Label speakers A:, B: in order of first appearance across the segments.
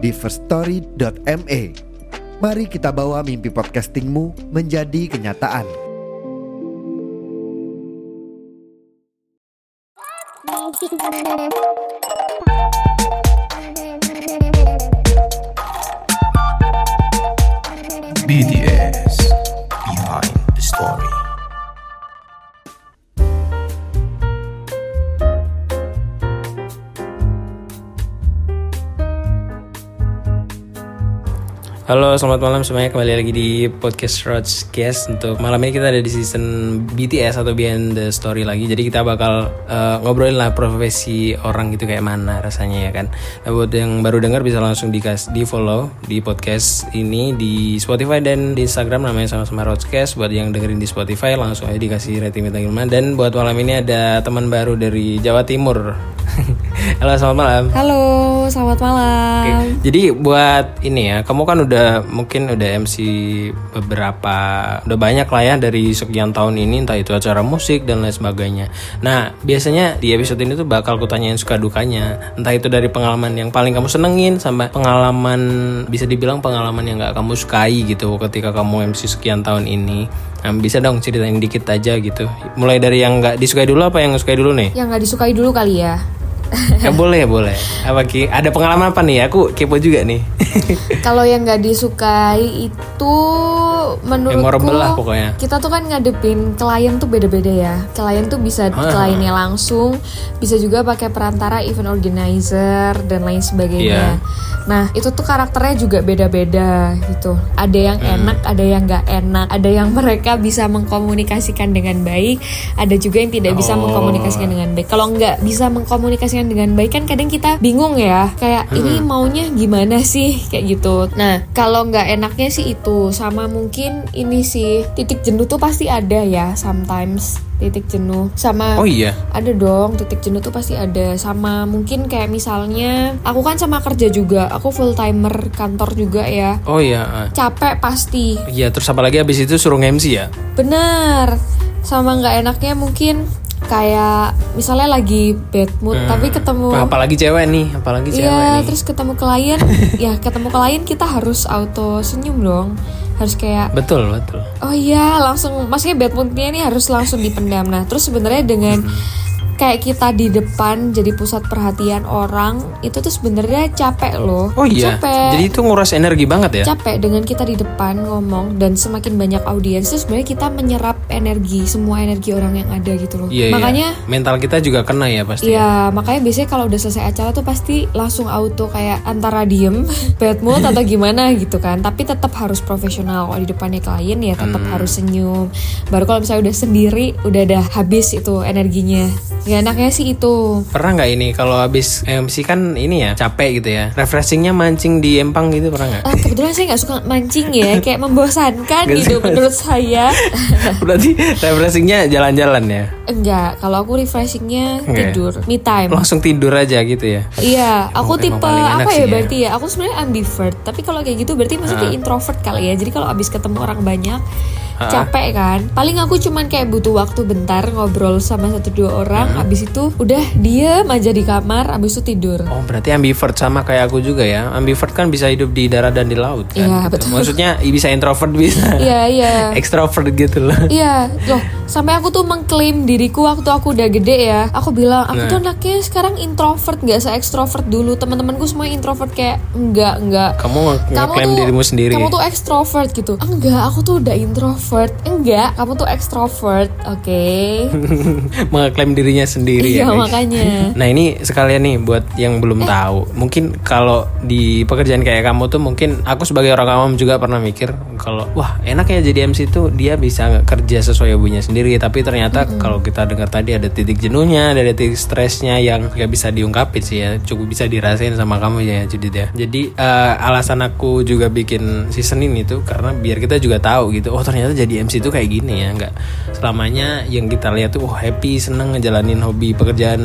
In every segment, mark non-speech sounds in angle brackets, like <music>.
A: di firststory.me. Mari kita bawa mimpi podcastingmu menjadi kenyataan.
B: BTS
C: Halo, selamat malam semuanya. Kembali lagi di podcast Roadcast. Untuk malam ini kita ada di season BTS atau Behind the Story lagi. Jadi kita bakal uh, ngobrolin lah profesi orang gitu kayak mana rasanya ya kan. Nah, buat yang baru dengar bisa langsung di di follow di podcast ini di Spotify dan di Instagram namanya sama-sama Roadcast. Buat yang dengerin di Spotify langsung aja dikasih rating bintang 5. Dan buat malam ini ada teman baru dari Jawa Timur. Halo, selamat malam.
D: Halo, selamat malam.
C: Oke, Jadi buat ini ya, kamu kan udah mungkin udah MC beberapa, udah banyak lah ya dari sekian tahun ini, entah itu acara musik dan lain sebagainya. Nah, biasanya di episode ini tuh bakal kutanyain suka dukanya, entah itu dari pengalaman yang paling kamu senengin sampai pengalaman bisa dibilang pengalaman yang nggak kamu sukai gitu ketika kamu MC sekian tahun ini. Nah, bisa dong ceritain dikit aja gitu. Mulai dari yang nggak disukai dulu apa yang sukai dulu nih?
D: Yang nggak disukai dulu kali ya. <laughs>
C: ya boleh boleh. Apa ki? Ada pengalaman apa nih? Aku kepo juga nih. <laughs>
D: Kalau yang nggak disukai itu menurutku
C: Memorable lah pokoknya.
D: kita tuh kan ngadepin klien tuh beda-beda ya. Klien tuh bisa
C: Ah.
D: kliennya langsung, bisa juga pakai perantara event organizer dan lain sebagainya.
C: Iya.
D: Nah itu tuh karakternya juga beda-beda gitu. Ada yang
C: Hmm.
D: enak, ada yang nggak enak, ada yang mereka bisa mengkomunikasikan dengan baik, ada juga yang tidak bisa
C: Oh.
D: mengkomunikasikan dengan baik. Kalau nggak bisa mengkomunikasikan dengan baik kan kadang kita bingung ya, kayak ini maunya gimana sih kayak gitu. Nah kalau nggak enaknya sih itu sama mungkin ini sih titik jenuh tuh pasti ada ya sometimes titik jenuh sama
C: Oh iya.
D: ada dong titik jenuh tuh pasti ada sama mungkin kayak misalnya aku kan sama kerja juga aku full timer kantor juga ya
C: Oh iya. ah.
D: capek pasti
C: Iya terus apa lagi abis itu suruh MC ya?
D: bener sama nggak enaknya mungkin kayak misalnya lagi bad mood tapi ketemu
C: apalagi cewek nih, apalagi cewek
D: Iya,
C: nih.
D: terus ketemu klien, <laughs> ya ketemu klien kita harus auto senyum dong, harus kayak
C: Betul betul.
D: oh iya langsung, maksudnya bad moodnya ini harus langsung dipendam. Nah, terus sebenarnya dengan kayak kita di depan jadi pusat perhatian orang itu tuh sebenarnya capek loh.
C: Oh iya.
D: Capek.
C: Jadi itu nguras energi banget ya?
D: capek dengan kita di depan ngomong dan semakin banyak audiens itu sebenarnya kita menyerap energi semua energi orang yang ada gitu loh.
C: Iya.
D: Makanya
C: iya. mental kita juga kena ya pasti.
D: Iya, makanya biasanya kalau udah selesai acara tuh pasti langsung auto kayak antara diem, <laughs> bad mood atau gimana gitu kan. Tapi tetap harus profesional. Kalau di depannya klien ya tetap
C: Hmm.
D: harus senyum. Baru kalau misalnya udah sendiri, udah ada habis itu energinya. Ya enaknya sih itu.
C: Pernah nggak ini kalau habis MC kan ini ya capek gitu ya? Refreshingnya mancing di empang gitu pernah nggak?
D: Ah, kebetulan saya nggak suka mancing ya, kayak membosankan gitu menurut saya. <laughs>
C: Berarti refreshingnya jalan-jalan ya?
D: Enggak, kalau aku refreshingnya
C: Enggak ya?
D: tidur, me time.
C: Langsung tidur aja gitu ya?
D: Iya, aku
C: Emang-
D: tipe
C: emang
D: apa ya
C: ya.
D: berarti ya? Aku sebenarnya ambivert, tapi kalau kayak gitu berarti maksudnya introvert kali ya. Jadi kalau abis ketemu orang banyak, capek kan? Paling aku cuman kayak butuh waktu bentar ngobrol sama satu dua orang, abis itu udah diem aja di kamar, abis itu tidur.
C: Oh berarti ambivert sama kayak aku juga ya? Ambivert kan bisa hidup di darat dan di laut kan?
D: Iya,
C: Gitu.
D: betul.
C: Maksudnya bisa introvert bisa <laughs>
D: Iya iya.
C: extrovert gitu loh.
D: Iya, loh sampai aku tuh mengklaim diriku waktu aku udah gede ya. Aku bilang aku
C: Nah.
D: tuh anaknya sekarang introvert, nggak se ekstrovert dulu. Teman-temanku semua introvert kayak enggak enggak.
C: Kamu nge- ngeklaim dirimu sendiri.
D: Kamu tuh ekstrovert gitu. Enggak, aku tuh udah introvert introvert? Enggak kamu tuh extrovert oke. <laughs>
C: Mengeklaim dirinya sendiri
D: iya
C: ya guys.
D: makanya. <laughs>
C: Nah ini sekalian nih buat yang belum tahu, mungkin kalau di pekerjaan kayak kamu tuh mungkin aku sebagai orang awam juga pernah mikir kalau wah enak ya jadi MC tuh dia bisa kerja sesuai hobinya sendiri, tapi ternyata kalau kita dengar tadi ada titik jenuhnya, ada titik stresnya yang gak bisa diungkapin sih ya, cukup bisa dirasain sama kamu ya Judit ya. Jadi eh, alasan aku juga bikin season ini tuh karena biar kita juga tahu gitu, oh ternyata jadi MC tuh kayak gini ya, nggak selamanya yang kita lihat tuh oh happy seneng ngejalanin hobi pekerjaan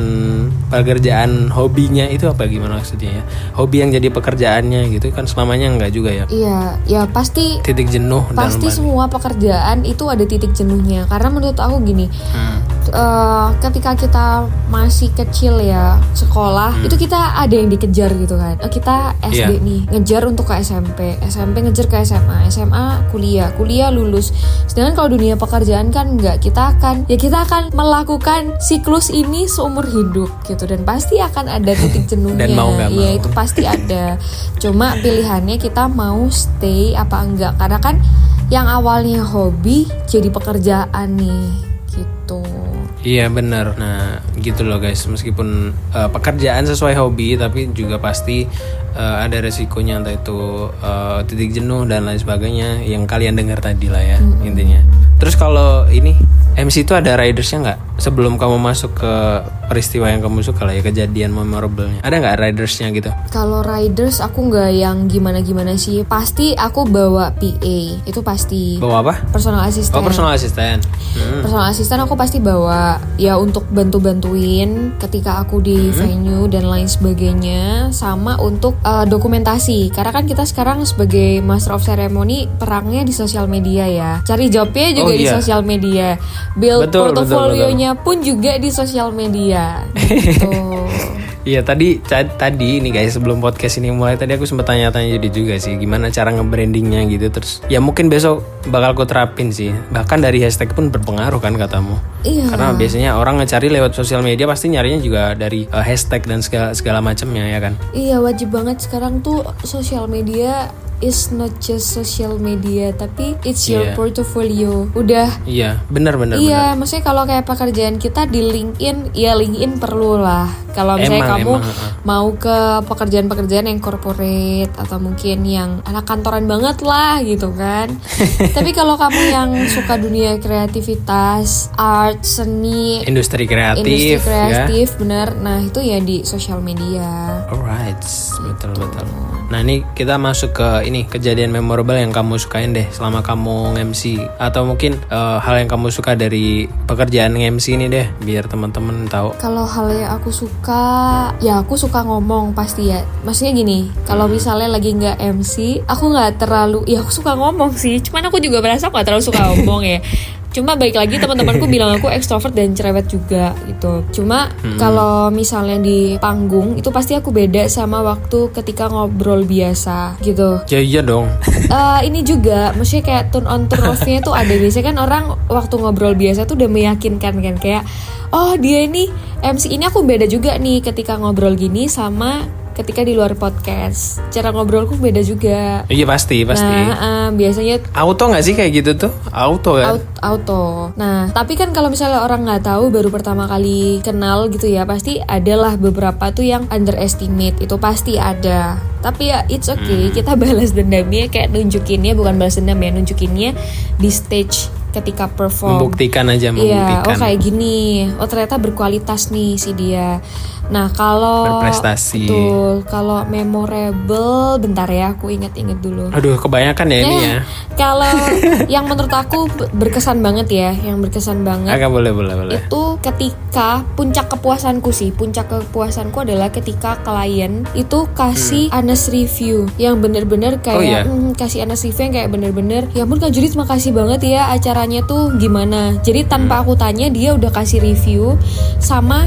C: pekerjaan hobinya itu apa gimana maksudnya ya? Hobi yang jadi pekerjaannya gitu kan selamanya enggak juga ya?
D: Iya ya pasti
C: titik jenuh
D: pasti semua pekerjaan itu ada titik jenuhnya. Karena menurut aku gini
C: Hmm.
D: Eh, ketika kita masih kecil ya sekolah
C: Hmm.
D: itu kita ada yang dikejar gitu kan. Eh, kita SD
C: Iya.
D: nih ngejar untuk ke SMP SMP ngejar ke SMA SMA kuliah kuliah lulus. Sedangkan kalau dunia pekerjaan kan nggak kita akan ya kita akan melakukan siklus ini seumur hidup gitu. Dan pasti akan ada titik <laughs> jenuhnya.
C: Dan mau nggak
D: Iya,
C: mau.
D: itu pasti ada. Cuma pilihannya kita mau stay apa enggak. Karena kan yang awalnya hobi jadi pekerjaan nih gitu
C: Iya benar. Nah gitu loh guys. Meskipun eh, pekerjaan sesuai hobi, tapi juga pasti eh, ada resikonya entah itu eh, titik jenuh dan lain sebagainya yang kalian dengar tadi lah ya intinya. Terus kalau ini MC itu ada ridersnya nggak? Sebelum kamu masuk ke peristiwa yang kamu suka lah ya kejadian memorablenya. Ada nggak ridersnya gitu?
D: Kalau riders aku nggak yang gimana-gimana sih. Pasti aku bawa PA. Itu pasti.
C: Bawa apa?
D: Personal assistant.
C: Oh personal assistant. Hmm.
D: Personal assistant aku pasti bawa ya untuk bantu-bantuin ketika aku di venue dan lain sebagainya sama untuk eh, dokumentasi karena kan kita sekarang sebagai master of ceremony perangnya di sosial media ya cari jobnya juga
C: Oh,
D: di
C: iya.
D: sosial media build
C: Betul, betul,
D: portofolionya pun juga di sosial media <laughs> gitu
C: Iya tadi tadi nih guys sebelum podcast ini mulai tadi aku sempat tanya-tanya jadi juga sih gimana cara nge-brandingnya gitu terus ya mungkin besok bakal aku terapin sih bahkan dari hashtag pun berpengaruh kan katamu
D: iya
C: karena biasanya orang ngecari lewat sosial media pasti nyarinya juga dari eh, hashtag dan segala segala macamnya ya kan
D: Iya wajib banget sekarang tuh sosial media is not just social media tapi it's your
C: Iya.
D: portfolio. Udah
C: iya benar benar
D: Iya, maksudnya kalau kayak pekerjaan kita di LinkedIn, ya LinkedIn perlu lah. Kalau misalnya
C: Emang,
D: kamu
C: emang,
D: mau ke pekerjaan-pekerjaan yang corporate atau mungkin yang anak kantoran banget lah gitu kan. <laughs> Tapi kalau kamu yang suka dunia kreativitas, art, seni,
C: industri kreatif
D: industri
C: ya
D: kreatif, bener. Nah itu ya di sosial media.
C: Alright, betul betul. Nah ini kita masuk ke ini kejadian memorable yang kamu sukain deh selama kamu MC atau mungkin eh, hal yang kamu suka dari pekerjaan MC ini deh biar teman-teman tahu.
D: Kalau hal yang aku suka, ya aku suka ngomong pasti ya. Maksudnya gini, kalau misalnya lagi nggak MC, aku nggak terlalu, ya aku suka ngomong sih. Cuman aku juga merasa aku nggak terlalu suka ngomong ya. Cuma baik lagi teman-temanku bilang aku ekstrovert dan cerewet juga gitu. Cuma kalau misalnya di panggung itu pasti aku beda sama waktu ketika ngobrol biasa gitu.
C: Ya iya dong.
D: Eh, ini juga maksudnya kayak turn on turn off-nya tuh ada biasanya kan orang waktu ngobrol biasa tuh udah meyakinkan kan kayak oh dia ini MC ini aku beda juga nih ketika ngobrol gini sama ketika di luar podcast cara ngobrolku beda juga
C: Iya pasti pasti.
D: nah eh, biasanya
C: Auto nggak sih kayak gitu tuh? Auto kan?
D: Aut- auto. Nah, tapi kan kalau misalnya orang nggak tahu baru pertama kali kenal gitu ya, pasti adalah beberapa tuh yang underestimate itu pasti ada. Tapi ya it's okay, kita balas dendamnya kayak nunjukinnya bukan balas dendam ya, nunjukinnya di stage ketika perform.
C: Membuktikan aja
D: Iya,
C: membuktikan.
D: oh kayak gini. Oh ternyata berkualitas nih si dia. Nah kalau
C: Berprestasi.
D: betul, kalau memorable, bentar ya, aku inget-inget dulu.
C: Aduh kebanyakan ya ini ya.
D: Kalau <laughs> yang menurut aku berkesan banget ya, yang berkesan banget
C: Agak boleh boleh boleh.
D: itu ketika puncak kepuasanku sih, puncak kepuasanku adalah ketika klien itu kasih honest review yang bener-bener kayak
C: Hmm. Oh, iya?
D: "Hmm, kasih honest review yang kayak bener-bener ya ampun Kak Judit makasih banget ya acaranya tuh gimana. Jadi tanpa
C: Hmm.
D: aku tanya dia udah kasih review sama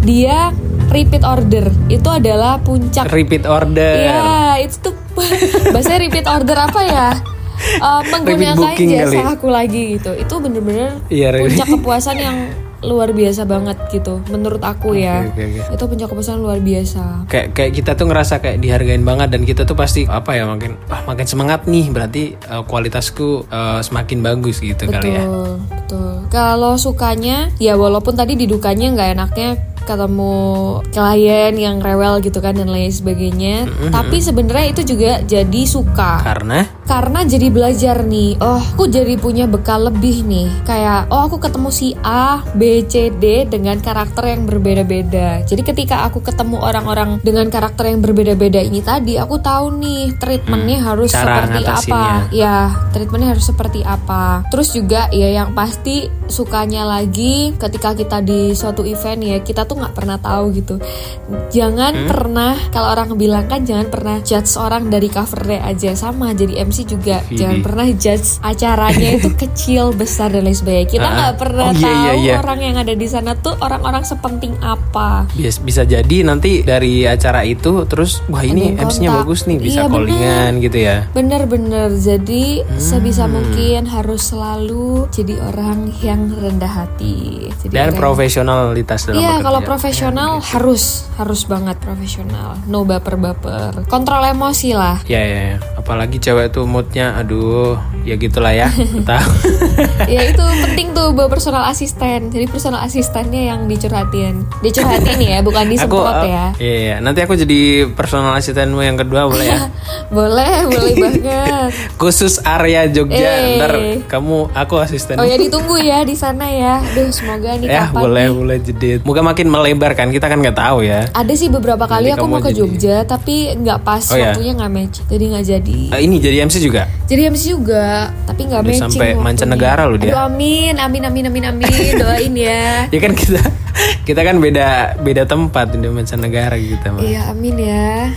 D: dia repeat order. Itu adalah puncak
C: repeat order.
D: Iya, itu tuh <laughs> bahasa repeat order apa ya? Eh, menggunakan jasa
C: kali.
D: aku lagi gitu. Itu bener-bener
C: Iya, repeat.
D: puncak <laughs> kepuasan yang luar biasa banget gitu menurut aku ya.
C: Oke, oke, oke.
D: itu pencakupan luar biasa.
C: Kayak kayak kita tuh ngerasa kayak dihargain banget dan kita tuh pasti apa ya makin ah makin semangat nih. Berarti eh, kualitasku eh, semakin bagus gitu kali ya.
D: Betul betul. Kalau sukanya ya walaupun tadi di dukanya nggak enaknya ketemu klien yang rewel gitu kan dan lain sebagainya. Tapi sebenarnya itu juga jadi suka.
C: Karena?
D: Karena jadi belajar nih. Oh aku jadi punya bekal lebih nih. Kayak oh aku ketemu si A B C D dengan karakter yang berbeda-beda. Jadi ketika aku ketemu orang-orang dengan karakter yang berbeda-beda ini tadi aku tahu nih treatmentnya harus
C: Hmm, cara
D: seperti apa. ya treatmentnya harus seperti apa. Terus juga ya yang pasti sukanya lagi ketika kita di suatu event ya kita tuh nggak pernah tahu gitu. Jangan
C: Hmm?
D: pernah kalau orang bilang kan jangan pernah judge orang dari covernya aja. Sama jadi MC juga
C: Widih.
D: jangan pernah judge acaranya itu <laughs> kecil besar dan lain sebagainya. Kita
C: Ah,
D: nggak pernah
C: oh, iya,
D: tahu
C: iya, iya.
D: orang yang ada di sana tuh orang-orang sepenting apa.
C: Bias- bisa jadi nanti dari acara itu terus wah ini MC-nya bagus nih bisa
D: Iya,
C: callingan gitu ya.
D: Bener-bener, jadi
C: Hmm.
D: sebisa mungkin harus selalu jadi orang yang rendah hati. Jadi
C: dan
D: orang-
C: profesionalitas dalam
D: Iya, kalau profesional harus harus banget profesional. No baper-baper. Kontrol emosi lah.
C: ya ya ya. apalagi cewek tuh moodnya aduh ya gitulah ya tahu <laughs>
D: ya itu penting tuh bawa personal asisten. Jadi personal asistennya yang dicurhatin. Dicurhatin ya, bukan disemprot
C: aku
D: ya.
C: iya, iya. nanti aku jadi personal asistenmu yang kedua boleh ya <laughs>
D: Boleh, boleh <laughs> banget.
C: khusus area Jogja
D: Eh.
C: ntar kamu aku asisten
D: Oh ya ditunggu ya di sana ya. Duh, semoga nih
C: ya
D: kapan
C: boleh
D: nih.
C: boleh jedit moga makin melebar kan kita kan nggak tahu ya
D: Ada sih beberapa kali
C: Nanti
D: aku mau ke
C: jadi-
D: Jogja tapi nggak pas
C: Oh, ya?
D: waktunya nggak match jadi nggak jadi.
C: Eh, ini jadi MC juga
D: Jadi MC juga tapi nggak matching.
C: sampai mancanegara loh dia.
D: Aduh amin amin amin amin amin <laughs> doain ya.
C: ya kan kita kita kan beda beda tempat di mancanegara gitu mah.
D: Iya amin ya. <laughs>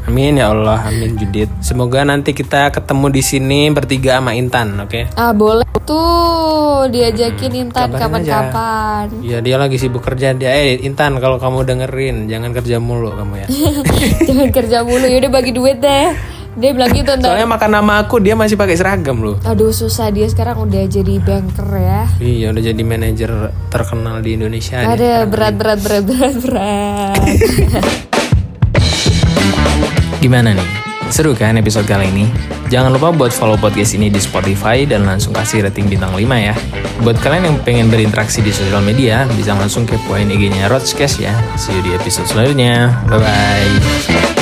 C: Amin ya Allah, amin Judit. Semoga nanti kita ketemu di sini bertiga sama Intan, oke?
D: ah boleh tuh diajakin Intan
C: Kabarin aja.
D: kapan-kapan.
C: Ya dia lagi sibuk kerja dia. Eh Intan kalau kamu dengerin jangan kerja mulu kamu ya. <laughs>
D: Jangan kerja mulu yaudah bagi duit deh. Dia bilang gitu ntar.
C: Soalnya makan nama aku dia masih pakai seragam loh.
D: Aduh susah dia sekarang udah jadi banker ya.
C: Iya udah jadi manajer terkenal di Indonesia.
D: Ada berat berat berat berat berat. <laughs>
C: Gimana nih? Seru kan episode kali ini? Jangan lupa buat follow podcast ini di Spotify dan langsung kasih rating bintang 5 ya. Buat kalian yang pengen berinteraksi di sosial media, bisa langsung kepoin IG-nya Rodscast ya. See you di episode selanjutnya. Bye-bye.